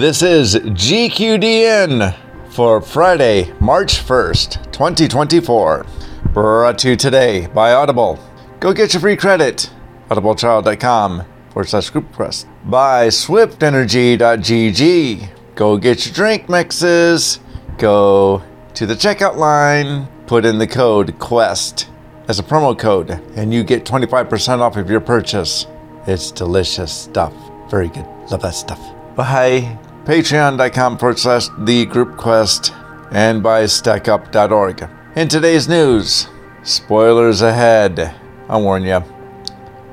This is GQDN for Friday, March 1st, 2024. Brought to you today by Audible. Go get your free credit. audibletrial.com forward slash group quest. By swiftenergy.gg. Go get your drink mixes. Go to the checkout line. Put in the code QUEST as a promo code, and you get 25% off of your purchase. It's delicious stuff. Very good. Love that stuff. By patreon.com forward slash the group quest and by stackup.org. In today's news, spoilers ahead. I warn you.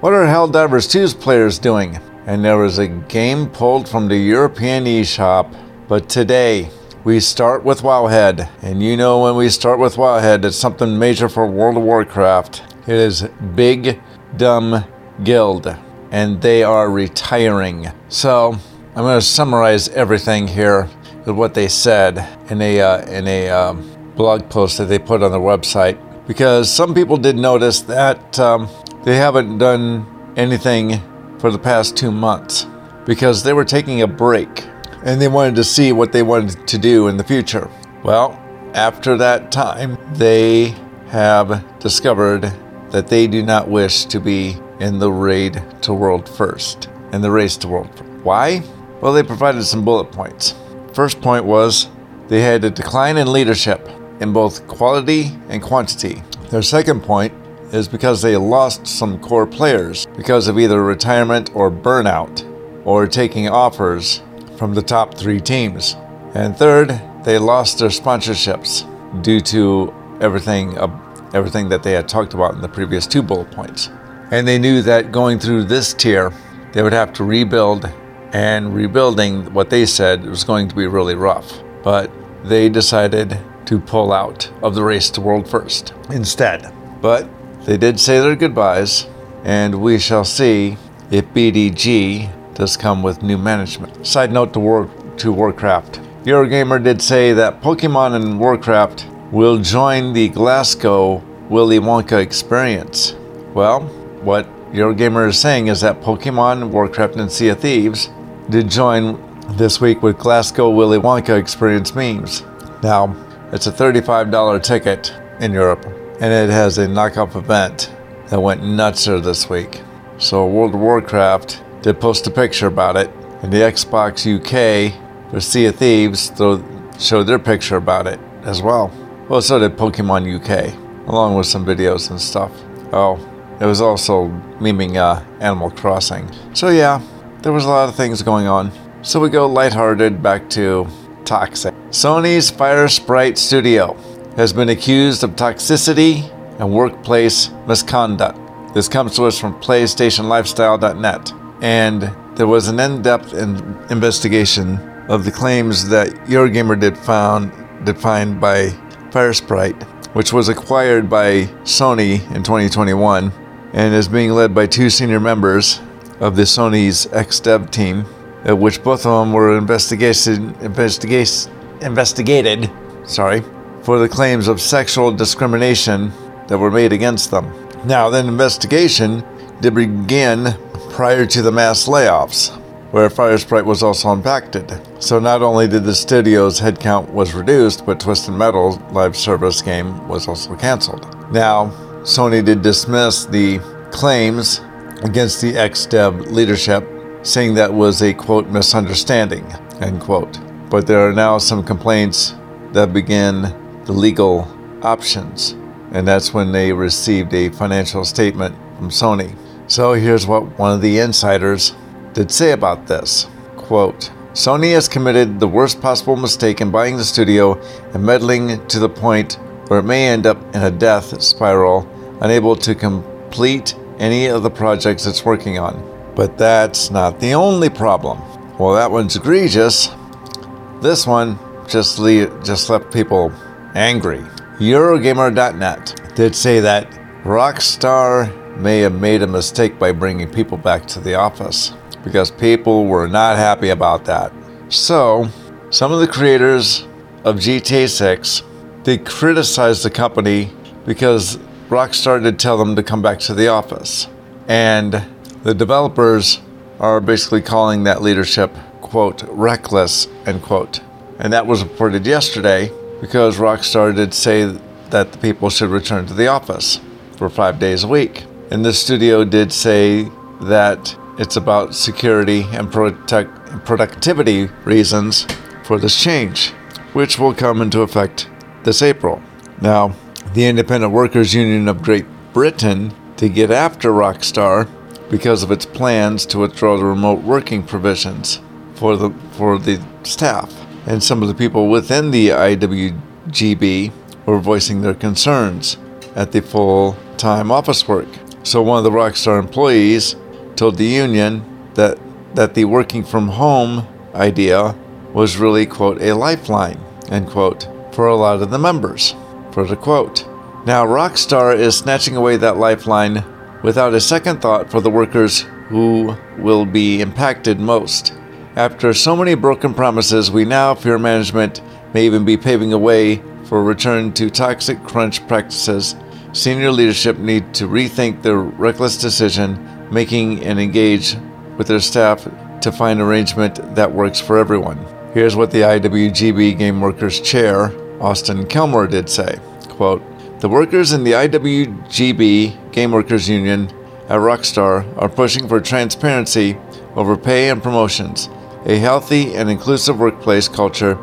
What are Helldivers 2's players doing? And there was a game pulled from the European eShop. But today, we start with Wowhead. And you know when we start with Wowhead, it's something major for World of Warcraft. It is Big Dumb Guild. And they are retiring. So I'm going to summarize everything here with what they said in a, uh, in a um, blog post that they put on their website. Because some people did notice that um, they haven't done anything for the past two months because they were taking a break and they wanted to see what they wanted to do in the future. Well, after that time, they have discovered that they do not wish to be in the raid to world first, in the race to world. First. Why? Well, they provided some bullet points. First point was they had a decline in leadership in both quality and quantity. Their second point is because they lost some core players because of either retirement or burnout or taking offers from the top three teams. And third, they lost their sponsorships due to everything, uh, everything that they had talked about in the previous two bullet points. And they knew that going through this tier, they would have to rebuild, and rebuilding what they said was going to be really rough. But they decided to pull out of the race to world first instead. But they did say their goodbyes, and we shall see if BDG does come with new management. Side note to, War- to Warcraft. Eurogamer did say that Pokemon and Warcraft will join the Glasgow Willy Wonka experience. Well, what Eurogamer is saying is that Pokemon, Warcraft, and Sea of Thieves did join this week with Glasgow Willy Wonka experience memes. Now, it's a $35 ticket in Europe and it has a knockoff event that went nutser this week. So World of Warcraft did post a picture about it, and the Xbox UK for Sea of Thieves showed their picture about it as well. Well, so did Pokemon UK, along with some videos and stuff. Oh, it was also memeing uh, Animal Crossing. So yeah, there was a lot of things going on. So we go lighthearted back to Toxic. Sony's Firesprite Studio has been accused of toxicity and workplace misconduct. This comes to us from PlayStationLifestyle.net. And there was an in depth in investigation of the claims that Eurogamer did, found, did find by Firesprite, which was acquired by Sony in 2021 and is being led by two senior members of the Sony's ex dev team, at which both of them were investigation, investigated sorry, for the claims of sexual discrimination that were made against them. Now, the investigation did begin prior to the mass layoffs, where Firesprite was also impacted. So not only did the studio's headcount was reduced, but Twisted Metal live service game was also canceled. Now, Sony did dismiss the claims against the ex-dev leadership, saying that was a quote misunderstanding, end quote. But there are now some complaints that begin the legal options. And that's when they received a financial statement from Sony. So here's what one of the insiders did say about this. Quote, Sony has committed the worst possible mistake in buying the studio and meddling to the point where it may end up in a death spiral, unable to complete any of the projects it's working on. But that's not the only problem. Well, that one's egregious. This one just, le- just left people angry. Eurogamer.net did say that Rockstar may have made a mistake by bringing people back to the office because people were not happy about that. So, some of the creators of GTA 6 they criticized the company because Rockstar did tell them to come back to the office. And the developers are basically calling that leadership quote, reckless, end quote. And that was reported yesterday because Rockstar did say that the people should return to the office for five days a week. And the studio did say that it's about security and protect, productivity reasons for this change, which will come into effect this April. Now, the Independent Workers Union of Great Britain to get after Rockstar because of its plans to withdraw the remote working provisions for the for the staff. And some of the people within the IWGB were voicing their concerns at the full time office work. So one of the Rockstar employees told the union that that the working from home idea was really quote a lifeline end quote for a lot of the members for the quote now rockstar is snatching away that lifeline without a second thought for the workers who will be impacted most after so many broken promises we now fear management may even be paving a way for a return to toxic crunch practices senior leadership need to rethink their reckless decision making and engage with their staff to find arrangement that works for everyone. Here's what the IWGB Game Workers Chair, Austin Kelmore, did say. Quote, the workers in the IWGB Game Workers Union at Rockstar are pushing for transparency over pay and promotions, a healthy and inclusive workplace culture,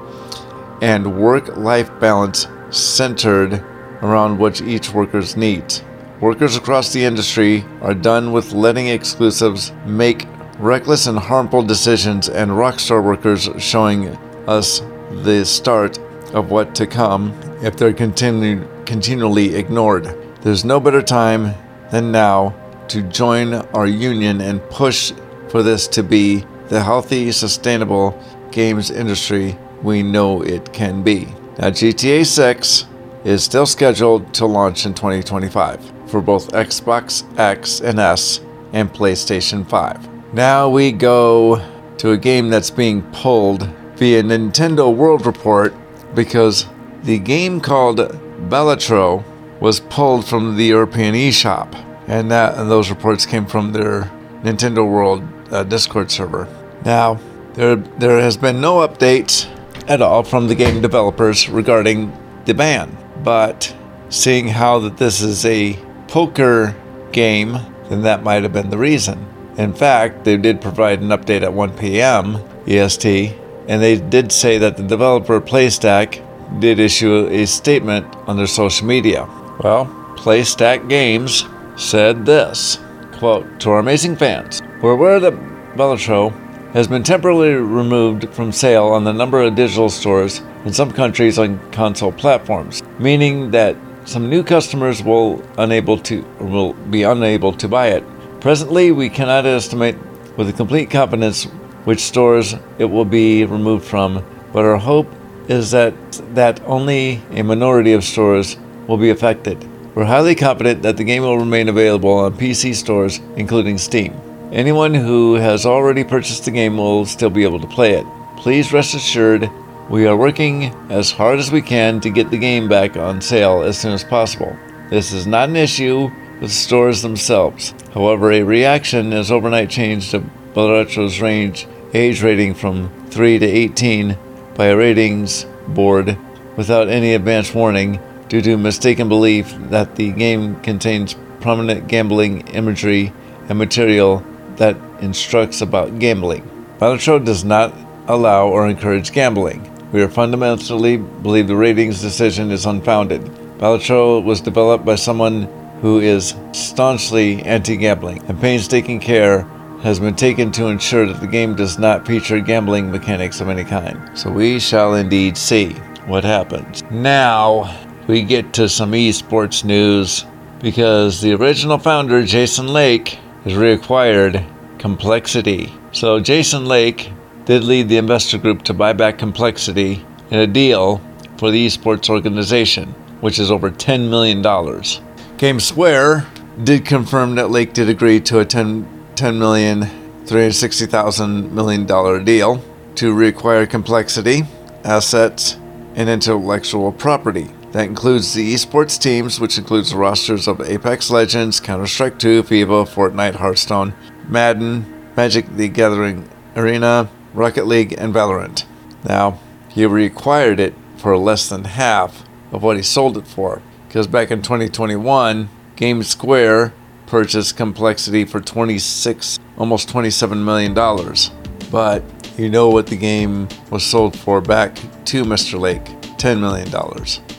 and work life balance centered around what each worker's needs. Workers across the industry are done with letting exclusives make reckless and harmful decisions, and Rockstar workers showing us the start of what to come if they're continu- continually ignored. There's no better time than now to join our union and push for this to be the healthy, sustainable games industry we know it can be. Now, GTA 6 is still scheduled to launch in 2025 for both Xbox X and S and PlayStation 5. Now we go to a game that's being pulled via Nintendo World Report because the game called Balatro was pulled from the European eShop, and that and those reports came from their Nintendo World uh, Discord server. Now, there there has been no updates at all from the game developers regarding the ban, but seeing how that this is a poker game, then that might have been the reason. In fact, they did provide an update at 1 p.m. EST, and they did say that the developer PlayStack did issue a statement on their social media. Well, PlayStack Games said this quote, To our amazing fans, we're aware that Balatro has been temporarily removed from sale on the number of digital stores in some countries on console platforms, meaning that some new customers will unable to will be unable to buy it. Presently, we cannot estimate with complete confidence which stores it will be removed from, but our hope is that that only a minority of stores will be affected. We're highly confident that the game will remain available on PC stores, including Steam. Anyone who has already purchased the game will still be able to play it. Please rest assured we are working as hard as we can to get the game back on sale as soon as possible. This is not an issue with stores themselves. However, a reaction has overnight Balatro's range age rating from 3 to 18 by a ratings board without any advance warning due to mistaken belief that the game contains prominent gambling imagery and material that instructs about gambling. Balatro does not allow or encourage gambling. We are fundamentally believe the ratings decision is unfounded. Balatro was developed by someone who is staunchly anti gambling, and painstaking care has been taken to ensure that the game does not feature gambling mechanics of any kind. So we shall indeed see what happens. Now we get to some esports news because the original founder, Jason Lake, has reacquired Complexity. So Jason Lake did lead the investor group to buy back Complexity in a deal for the esports organization, which is over $10 million. GameSquare did confirm that Lake did agree to a 10, 10 million, $360,000 million deal to reacquire Complexity, assets, and intellectual property. That includes the esports teams, which includes rosters of Apex Legends, Counter Strike 2, FIFA, Fortnite, Hearthstone, Madden, Magic the Gathering Arena, Rocket League, and Valorant. Now, he required it for less than half of what he sold it for. Because back in 2021, Game Square purchased Complexity for 26, almost 27 million dollars. But you know what the game was sold for back to Mr. Lake? $10 million.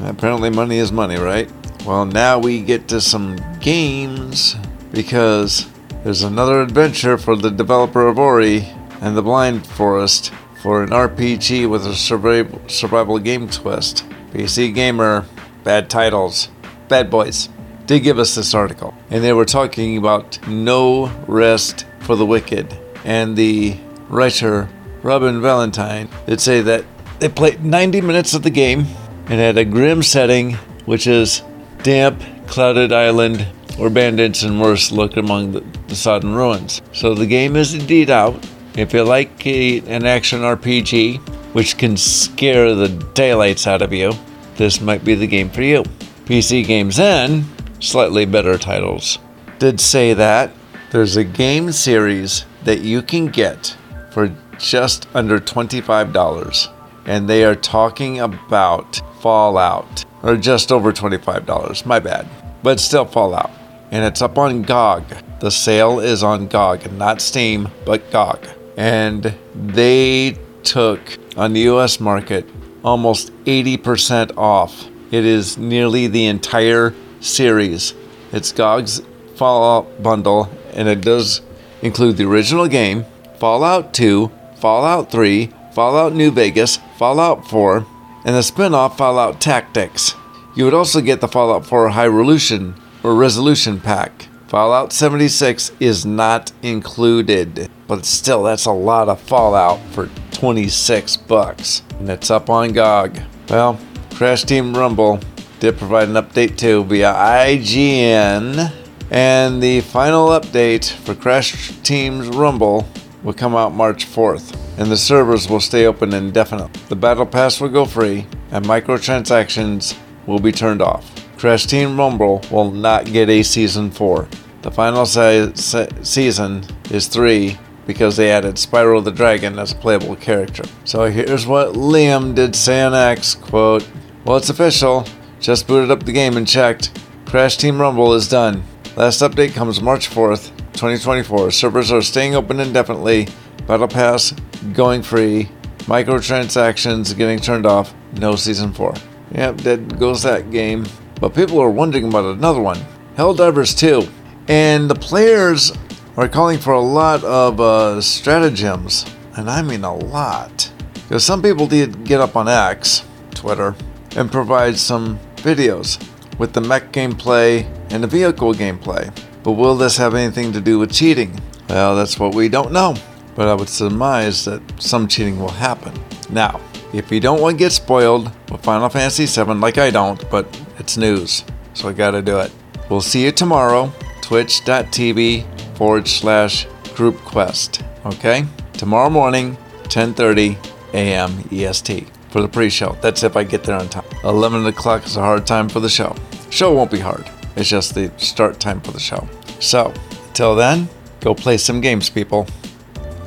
Apparently, money is money, right? Well, now we get to some games because there's another adventure for the developer of Ori and the Blind Forest for an RPG with a survival game twist. PC Gamer, bad titles, bad boys, did give us this article. And they were talking about no rest for the wicked. And the writer, Robin Valentine, did say that they played 90 minutes of the game and had a grim setting, which is damp, clouded island where bandits and worse look among the, the sodden ruins. So the game is indeed out. If you like a, an action RPG, which can scare the daylights out of you, this might be the game for you. PCGamesN, slightly better titles, did say that there's a game series that you can get for just under $25. And they are talking about Fallout, or just over $25. My bad. But still Fallout. And it's up on GOG. The sale is on GOG, not Steam, but GOG and they took on the US market almost 80% off. It is nearly the entire series. It's GOG's Fallout bundle, and it does include the original game, Fallout 2, Fallout 3, Fallout New Vegas, Fallout 4, and the spin off Fallout Tactics. You would also get the Fallout 4 High Resolution or Resolution Pack. Fallout 76 is not included, but still, that's a lot of Fallout for 26 bucks, and it's up on GOG. Well, Crash Team Rumble did provide an update too via IGN, and the final update for Crash Team's Rumble will come out March 4th, and the servers will stay open indefinitely. The Battle Pass will go free, and microtransactions will be turned off. Crash Team Rumble will not get a season 4. The final se- se- season is three because they added Spyro the Dragon as a playable character. So here's what Liam did say on X, quote, Well, it's official. Just booted up the game and checked. Crash Team Rumble is done. Last update comes March 4th, 2024. Servers are staying open indefinitely. Battle Pass going free. Microtransactions getting turned off. No Season 4. Yep, dead goes that game. But people are wondering about another one. Helldivers 2. And the players are calling for a lot of uh, stratagems, and I mean a lot. Because some people did get up on X, Twitter, and provide some videos with the mech gameplay and the vehicle gameplay. But will this have anything to do with cheating? Well, that's what we don't know. But I would surmise that some cheating will happen. Now, if you don't want to get spoiled with Final Fantasy VII, like I don't, but it's news, so I gotta do it. We'll see you tomorrow twitch.tv forward slash group quest. Okay? Tomorrow morning, 10.30 a.m. EST for the pre-show. That's if I get there on time. 11 o'clock is a hard time for the show. Show won't be hard. It's just the start time for the show. So, till then, go play some games, people.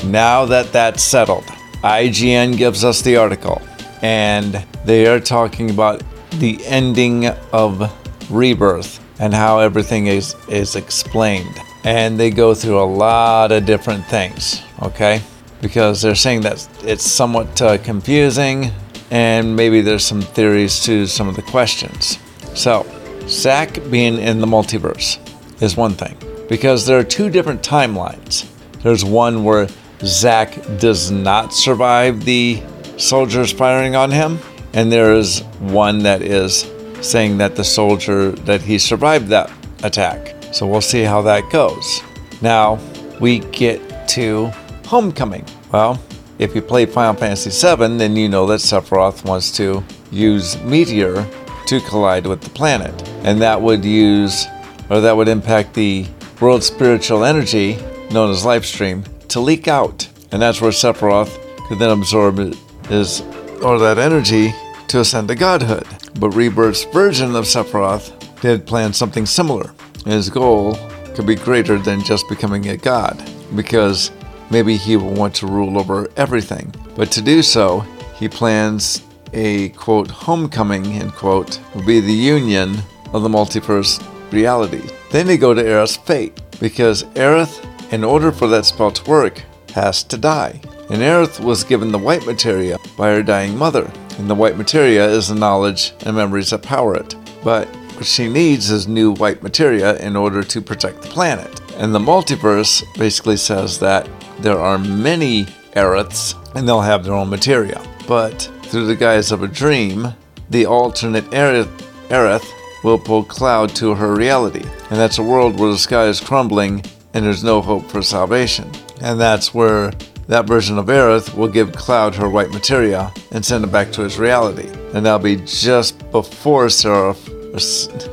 Now that that's settled, IGN gives us the article, and they are talking about the ending of Rebirth and how everything is, is explained. And they go through a lot of different things, okay? Because they're saying that it's somewhat uh, confusing and maybe there's some theories to some of the questions. So, Zack being in the multiverse is one thing because there are two different timelines. There's one where Zack does not survive the soldiers firing on him, and there is one that is saying that the soldier that he survived that attack. So we'll see how that goes. Now we get to Homecoming. Well, if you play Final Fantasy VII, then you know that Sephiroth wants to use Meteor to collide with the planet, and that would use or that would impact the world spiritual energy known as Lifestream to leak out, and that's where Sephiroth could then absorb his or that energy to ascend to godhood. But Rebirth's version of Sephiroth did plan something similar. His goal could be greater than just becoming a god, because maybe he will want to rule over everything. But to do so, he plans a quote homecoming end quote will be the union of the multiverse reality. Then they go to Aerith's fate because Aerith, in order for that spell to work, has to die. And Aerith was given the white materia by her dying mother. And the white materia is the knowledge and memories that power it. But what she needs is new white materia in order to protect the planet. And the multiverse basically says that there are many Aeriths and they'll have their own materia. But through the guise of a dream, the alternate Aerith will pull Cloud to her reality. And that's a world where the sky is crumbling and there's no hope for salvation. And that's where that version of Aerith will give Cloud her white materia and send him back to his reality. And that'll be just before Seraph,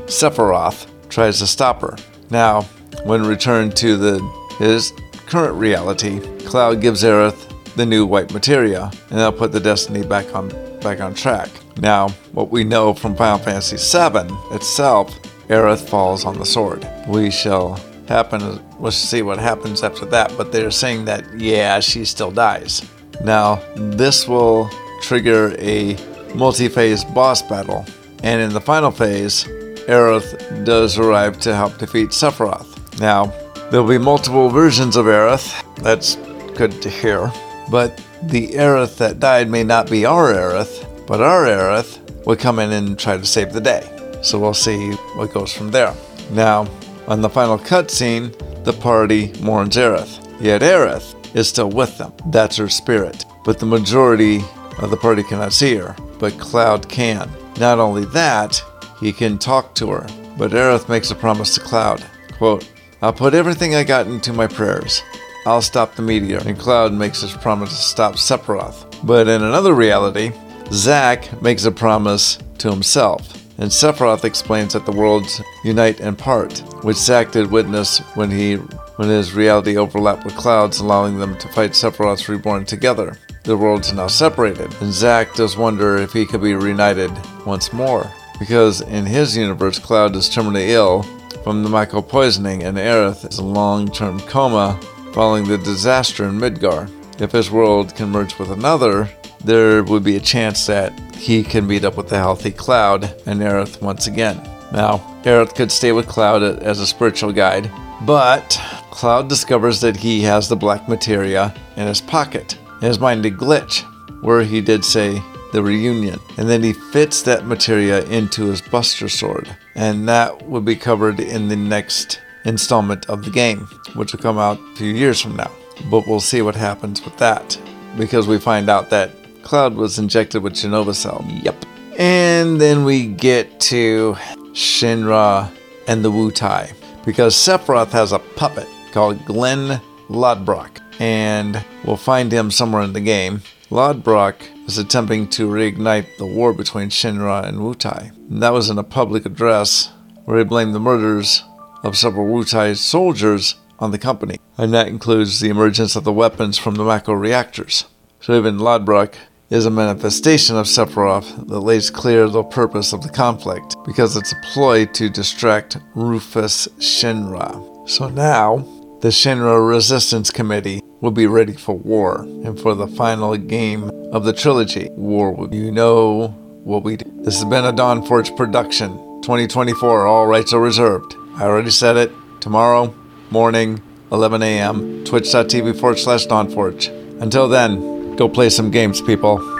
Sephiroth tries to stop her. Now, when returned to the his current reality, Cloud gives Aerith the new white materia, and that'll put the destiny back on back on track. Now, what we know from Final Fantasy VII itself, Aerith falls on the sword. We shall happen. We'll see what happens after that. But they're saying that yeah, she still dies. Now, this will trigger a multi-phase boss battle, and in the final phase, Aerith does arrive to help defeat Sephiroth. Now, there'll be multiple versions of Aerith. That's good to hear. But the Aerith that died may not be our Aerith, but our Aerith will come in and try to save the day. So we'll see what goes from there. Now, on the final cutscene, the party mourns Aerith. Yet Aerith is still with them. That's her spirit. But the majority of the party cannot see her, but Cloud can. Not only that, he can talk to her. But Aerith makes a promise to Cloud. Quote, I'll put everything I got into my prayers. I'll stop the meteor. And Cloud makes his promise to stop Sephiroth. But in another reality, Zack makes a promise to himself. And Sephiroth explains that the worlds unite in part, which Zack did witness when he when his reality overlapped with Cloud's, allowing them to fight Sephiroth's reborn together. The worlds are now separated, and Zack does wonder if he could be reunited once more. Because in his universe, Cloud is terminally ill from the Mako poisoning, and Aerith is a long-term coma following the disaster in Midgar. If his world can merge with another, there would be a chance that he can meet up with the healthy Cloud and Aerith once again. Now, Aerith could stay with Cloud as a spiritual guide, but Cloud discovers that he has the black materia in his pocket. In his mind, a glitch where he did say the reunion, and then he fits that materia into his Buster Sword, and that will be covered in the next installment of the game, which will come out a few years from now. But we'll see what happens with that because we find out that Cloud was injected with Jenova Cell. Yep. And then we get to Shinra and the Wutai because Sephiroth has a puppet called Glenn Lodbrok, and we'll find him somewhere in the game. Lodbrok is attempting to reignite the war between Shinra and Wutai. And that was in a public address where he blamed the murders of several Wutai soldiers on the company, and that includes the emergence of the weapons from the Mako reactors. So even Lodbrok is a manifestation of Sephiroth that lays clear the purpose of the conflict, because it's a ploy to distract Rufus Shinra. So now, the Shinra Resistance Committee will be ready for war, and for the final game of the trilogy, War you know what we do. This has been a Dawnforge production. 2024, all rights are reserved. I already said it. Tomorrow morning, 11 a.m., twitch.tv forward slash Dawnforge. Until then, go play some games, people.